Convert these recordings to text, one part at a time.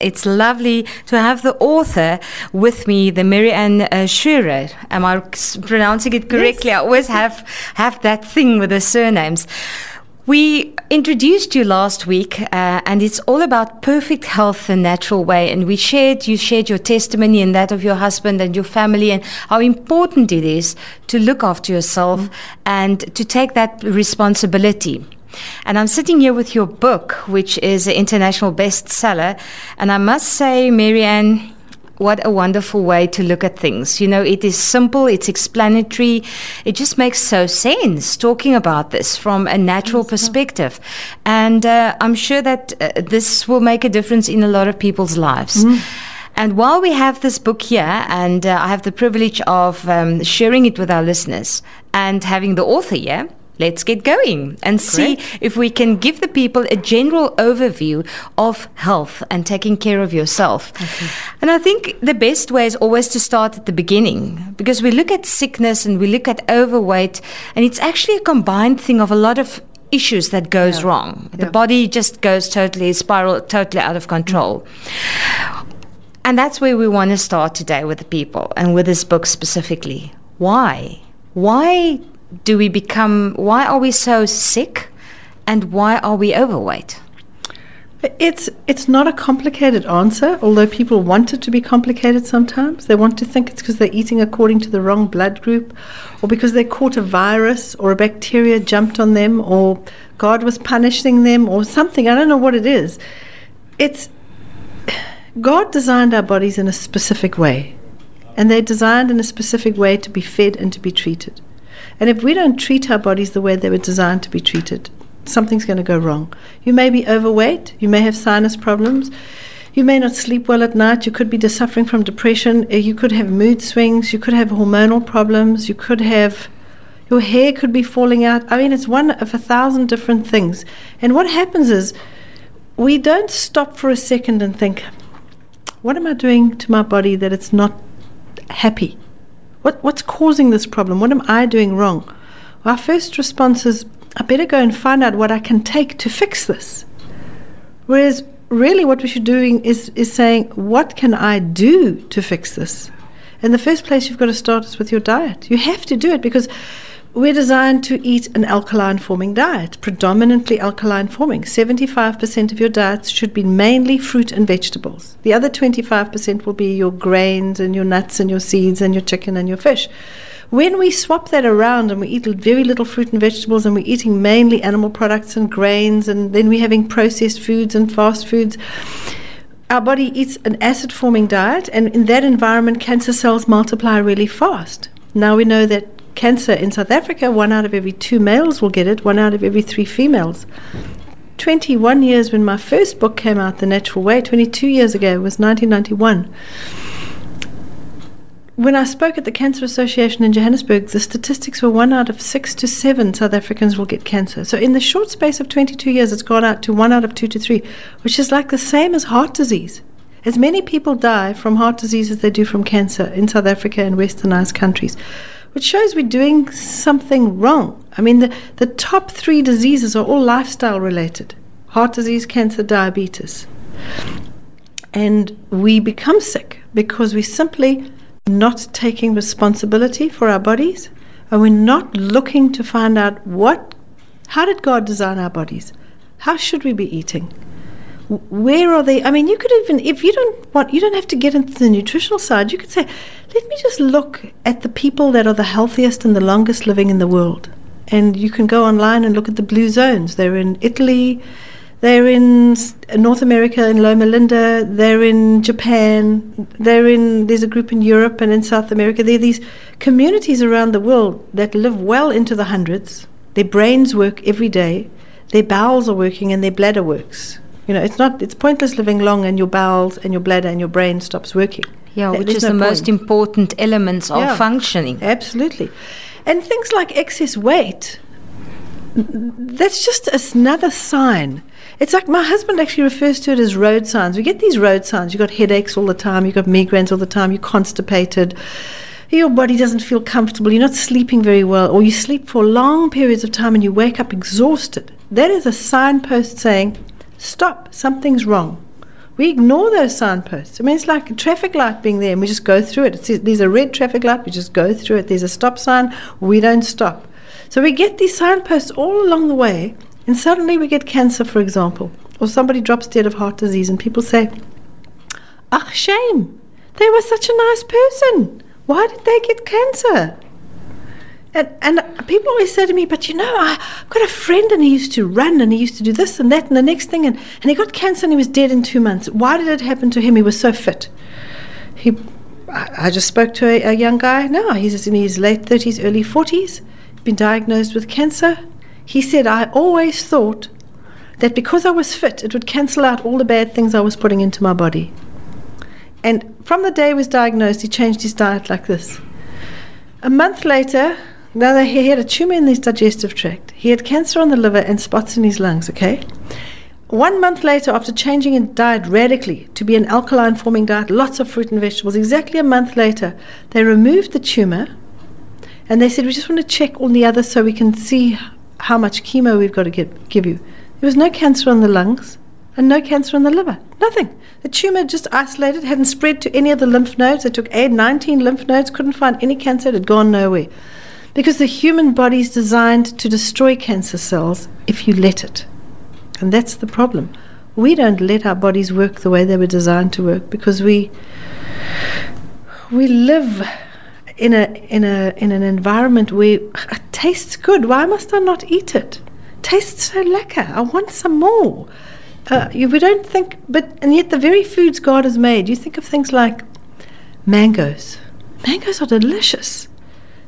It's lovely to have the author with me, the Marianne uh, Schurer. Am I pronouncing it correctly? Yes. I always have have that thing with the surnames. We introduced you last week, uh, and it's all about perfect health the natural way. And we shared, you shared your testimony and that of your husband and your family, and how important it is to look after yourself mm-hmm. and to take that responsibility. And I'm sitting here with your book, which is an international bestseller. And I must say, Marianne, what a wonderful way to look at things. You know, it is simple, it's explanatory, it just makes so sense talking about this from a natural perspective. And uh, I'm sure that uh, this will make a difference in a lot of people's lives. Mm. And while we have this book here, and uh, I have the privilege of um, sharing it with our listeners and having the author here, let's get going and see Great. if we can give the people a general overview of health and taking care of yourself. Okay. And I think the best way is always to start at the beginning because we look at sickness and we look at overweight, and it's actually a combined thing of a lot of issues that goes yeah. wrong. Yeah. The body just goes totally spiral totally out of control. And that's where we want to start today with the people and with this book specifically. Why? Why do we become, why are we so sick and why are we overweight? It's it's not a complicated answer, although people want it to be complicated sometimes. They want to think it's because they're eating according to the wrong blood group, or because they caught a virus or a bacteria jumped on them, or God was punishing them, or something. I don't know what it is. It's God designed our bodies in a specific way, and they're designed in a specific way to be fed and to be treated. And if we don't treat our bodies the way they were designed to be treated, something's going to go wrong. You may be overweight, you may have sinus problems, you may not sleep well at night, you could be suffering from depression, uh, you could have mood swings, you could have hormonal problems, you could have your hair could be falling out. I mean, it's one of a thousand different things. And what happens is we don't stop for a second and think, what am I doing to my body that it's not happy? What, what's causing this problem? What am I doing wrong? Well, our first response is, I better go and find out what I can take to fix this. Whereas, really, what we should be doing is, is saying, what can I do to fix this? In the first place, you've got to start is with your diet. You have to do it because we're designed to eat an alkaline forming diet, predominantly alkaline forming. 75% of your diet should be mainly fruit and vegetables. The other 25% will be your grains and your nuts and your seeds and your chicken and your fish. When we swap that around and we eat very little fruit and vegetables and we're eating mainly animal products and grains and then we're having processed foods and fast foods, our body eats an acid forming diet and in that environment cancer cells multiply really fast. Now we know that cancer in South Africa, one out of every two males will get it, one out of every three females. 21 years when my first book came out, The Natural Way, 22 years ago, was 1991. When I spoke at the Cancer Association in Johannesburg, the statistics were one out of six to seven South Africans will get cancer. So, in the short space of 22 years, it's gone out to one out of two to three, which is like the same as heart disease. As many people die from heart disease as they do from cancer in South Africa and westernized countries which shows we're doing something wrong. I mean, the, the top three diseases are all lifestyle related heart disease, cancer, diabetes. And we become sick because we're simply not taking responsibility for our bodies and we're not looking to find out what, how did God design our bodies? How should we be eating? Where are they? I mean, you could even, if you don't want, you don't have to get into the nutritional side. You could say, let me just look at the people that are the healthiest and the longest living in the world. And you can go online and look at the blue zones. They're in Italy, they're in North America in Loma Linda, they're in Japan, they're in, there's a group in Europe and in South America. There are these communities around the world that live well into the hundreds. Their brains work every day, their bowels are working, and their bladder works you know, it's not. It's pointless living long, and your bowels and your bladder and your brain stops working. Yeah, which is no the point. most important elements of yeah, functioning. Absolutely, and things like excess weight. That's just another sign. It's like my husband actually refers to it as road signs. We get these road signs. You've got headaches all the time. You've got migraines all the time. You're constipated your body doesn't feel comfortable, you're not sleeping very well, or you sleep for long periods of time and you wake up exhausted, that is a signpost saying Stop, something's wrong. We ignore those signposts. I mean, it's like a traffic light being there and we just go through it. There's a red traffic light, we just go through it. There's a stop sign, we don't stop. So we get these signposts all along the way, and suddenly we get cancer, for example, or somebody drops dead of heart disease, and people say, Ach, shame. They were such a nice person. Why did they get cancer? And, and people always say to me, but you know, I, have got a friend and he used to run and he used to do this and that and the next thing, and, and he got cancer and he was dead in two months. Why did it happen to him? He was so fit. He, I, I just spoke to a, a young guy now, he's in his late 30s, early 40s, been diagnosed with cancer. He said, I always thought that because I was fit, it would cancel out all the bad things I was putting into my body. And from the day he was diagnosed, he changed his diet like this. A month later, now he had a tumor in his digestive tract. He had cancer on the liver and spots in his lungs, okay? One month later, after changing his diet radically to be an alkaline forming diet, lots of fruit and vegetables, exactly a month later, they removed the tumor and they said, We just want to check all the others so we can see how much chemo we've got to give, give you. There was no cancer on the lungs and no cancer on the liver. Nothing. The tumor just isolated, hadn't spread to any of the lymph nodes. They took 19 lymph nodes, couldn't find any cancer, it had gone nowhere. Because the human body is designed to destroy cancer cells if you let it. And that's the problem. We don't let our bodies work the way they were designed to work because we we live in a in a in an environment where it tastes good. Why must I not eat it? tastes so lekker. I want some more. Uh, we don't think, but and yet the very foods God has made. You think of things like mangoes. Mangoes are delicious.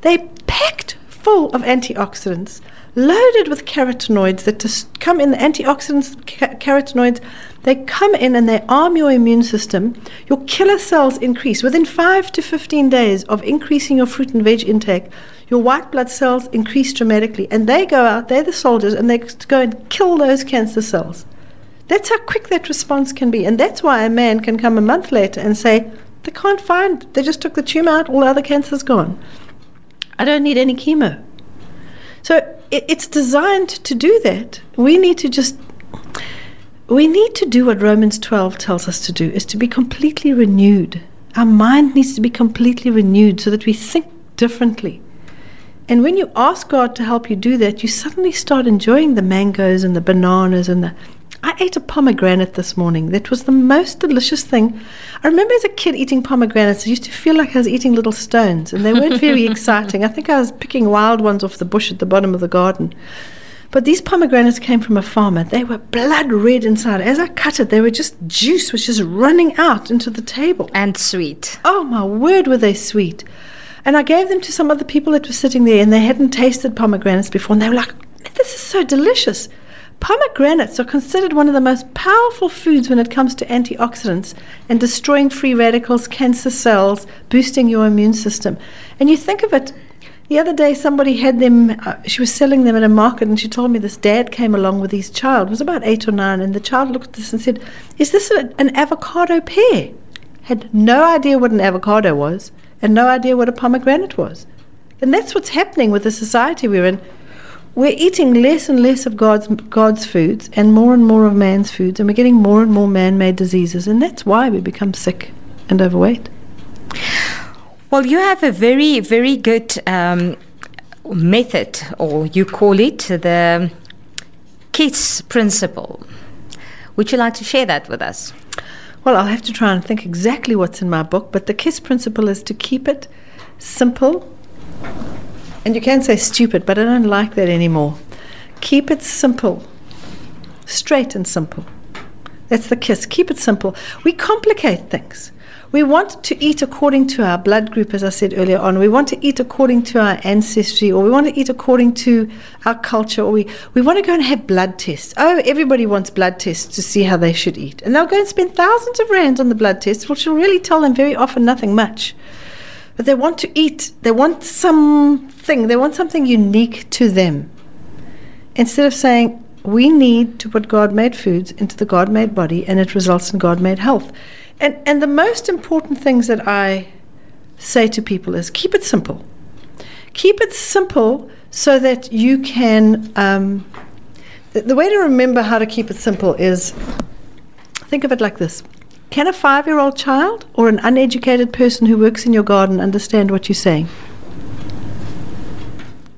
They're packed full of antioxidants, loaded with carotenoids that just come in. The antioxidants, ca- carotenoids, they come in and they arm your immune system. Your killer cells increase within five to fifteen days of increasing your fruit and veg intake. Your white blood cells increase dramatically, and they go out. They're the soldiers, and they go and kill those cancer cells. That's how quick that response can be, and that's why a man can come a month later and say, "They can't find. They just took the tumor out. All the other cancer's gone." I don't need any chemo. So it, it's designed to do that. We need to just we need to do what Romans 12 tells us to do is to be completely renewed. Our mind needs to be completely renewed so that we think differently. And when you ask God to help you do that, you suddenly start enjoying the mangoes and the bananas and the I ate a pomegranate this morning. That was the most delicious thing. I remember as a kid eating pomegranates, I used to feel like I was eating little stones, and they weren't very exciting. I think I was picking wild ones off the bush at the bottom of the garden. But these pomegranates came from a farmer. They were blood red inside. As I cut it, they were just juice was just running out into the table. And sweet. Oh my word, were they sweet! And I gave them to some other people that were sitting there, and they hadn't tasted pomegranates before, and they were like, "This is so delicious." Pomegranates are considered one of the most powerful foods when it comes to antioxidants and destroying free radicals, cancer cells, boosting your immune system. And you think of it, the other day somebody had them, uh, she was selling them at a market, and she told me this dad came along with his child, was about eight or nine, and the child looked at this and said, Is this a, an avocado pear? Had no idea what an avocado was, and no idea what a pomegranate was. And that's what's happening with the society we're in we're eating less and less of God's God's foods and more and more of man's foods, and we're getting more and more man-made diseases, and that's why we become sick and overweight. Well, you have a very, very good um, method, or you call it the KISS principle. Would you like to share that with us? Well, I'll have to try and think exactly what's in my book, but the KISS principle is to keep it simple and you can say stupid, but I don't like that anymore. Keep it simple, straight and simple. That's the kiss. Keep it simple. We complicate things. We want to eat according to our blood group, as I said earlier on. We want to eat according to our ancestry, or we want to eat according to our culture, or we, we want to go and have blood tests. Oh, everybody wants blood tests to see how they should eat. And they'll go and spend thousands of rands on the blood tests, which will really tell them very often nothing much. But they want to eat, they want something, they want something unique to them. Instead of saying, we need to put God made foods into the God made body and it results in God made health. And, and the most important things that I say to people is keep it simple. Keep it simple so that you can. Um, the, the way to remember how to keep it simple is think of it like this Can a five year old child or an uneducated person who works in your garden understand what you're saying?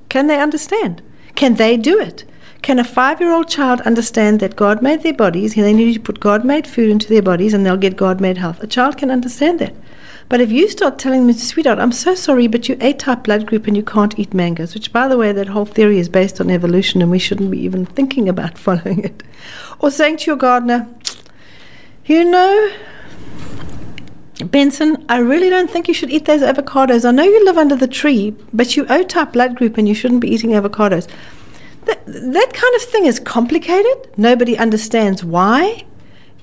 Can they understand? Can they do it? Can a five year old child understand that God made their bodies, and they need to put God made food into their bodies, and they'll get God made health? A child can understand that. But if you start telling them, sweetheart, I'm so sorry, but you're A type blood group and you can't eat mangoes, which, by the way, that whole theory is based on evolution and we shouldn't be even thinking about following it. Or saying to your gardener, you know, Benson, I really don't think you should eat those avocados. I know you live under the tree, but you O type blood group and you shouldn't be eating avocados. That, that kind of thing is complicated. Nobody understands why.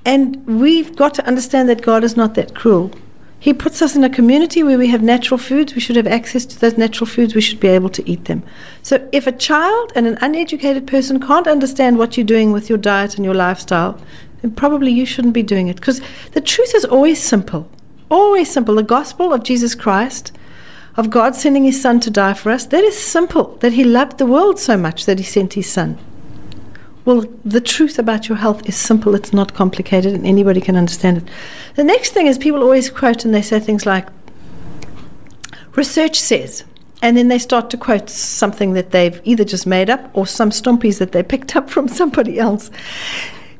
And we've got to understand that God is not that cruel. He puts us in a community where we have natural foods. We should have access to those natural foods. We should be able to eat them. So, if a child and an uneducated person can't understand what you're doing with your diet and your lifestyle, then probably you shouldn't be doing it. Because the truth is always simple. Always simple. The gospel of Jesus Christ, of God sending his son to die for us, that is simple. That he loved the world so much that he sent his son. Well, the truth about your health is simple, it's not complicated, and anybody can understand it. The next thing is people always quote and they say things like, research says, and then they start to quote something that they've either just made up or some stompies that they picked up from somebody else.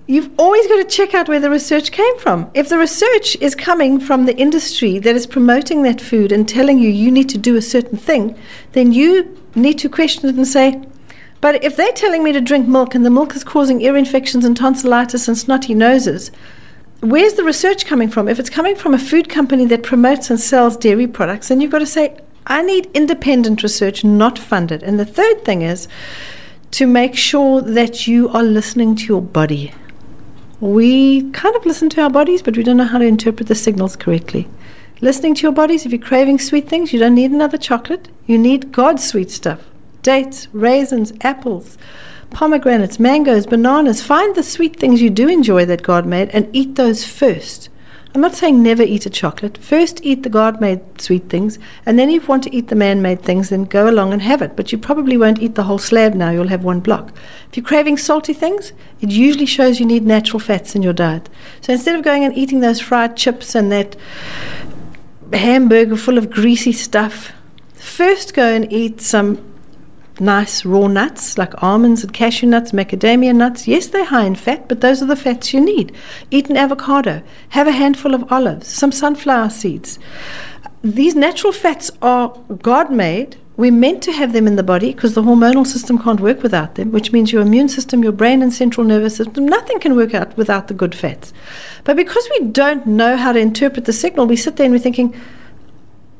You've always got to check out where the research came from. If the research is coming from the industry that is promoting that food and telling you you need to do a certain thing, then you need to question it and say, but if they're telling me to drink milk and the milk is causing ear infections and tonsillitis and snotty noses, where's the research coming from? If it's coming from a food company that promotes and sells dairy products, then you've got to say, I need independent research, not funded. And the third thing is to make sure that you are listening to your body. We kind of listen to our bodies, but we don't know how to interpret the signals correctly. Listening to your bodies, if you're craving sweet things, you don't need another chocolate. You need God's sweet stuff dates, raisins, apples, pomegranates, mangoes, bananas. Find the sweet things you do enjoy that God made and eat those first. I'm not saying never eat a chocolate. First, eat the God made sweet things, and then, if you want to eat the man made things, then go along and have it. But you probably won't eat the whole slab now, you'll have one block. If you're craving salty things, it usually shows you need natural fats in your diet. So instead of going and eating those fried chips and that hamburger full of greasy stuff, first go and eat some nice raw nuts like almonds and cashew nuts, macadamia nuts. Yes, they're high in fat, but those are the fats you need. Eat an avocado, have a handful of olives, some sunflower seeds. These natural fats are God made. We're meant to have them in the body because the hormonal system can't work without them, which means your immune system, your brain and central nervous system, nothing can work out without the good fats. But because we don't know how to interpret the signal, we sit there and we're thinking,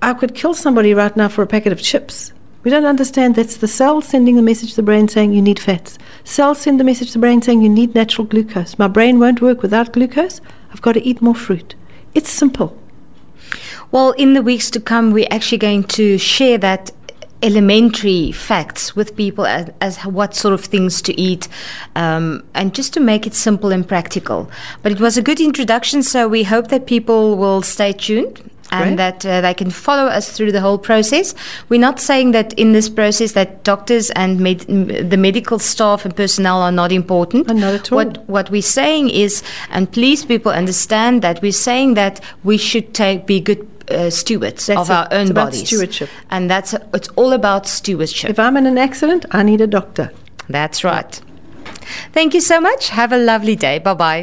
I could kill somebody right now for a packet of chips. We don't understand that's the cell sending the message to the brain saying you need fats. Cells send the message to the brain saying you need natural glucose. My brain won't work without glucose. I've got to eat more fruit. It's simple. Well, in the weeks to come, we're actually going to share that elementary facts with people as, as what sort of things to eat um, and just to make it simple and practical. But it was a good introduction, so we hope that people will stay tuned and that uh, they can follow us through the whole process. We're not saying that in this process that doctors and med- the medical staff and personnel are not important. And not at all. What what we're saying is, and please people understand that we're saying that we should take be good uh, stewards That's of it. our own It's about bodies. stewardship. and that's it's all about stewardship. If I'm in an accident, I need a doctor. that's right. Thank you so much. Have a lovely day. Bye bye.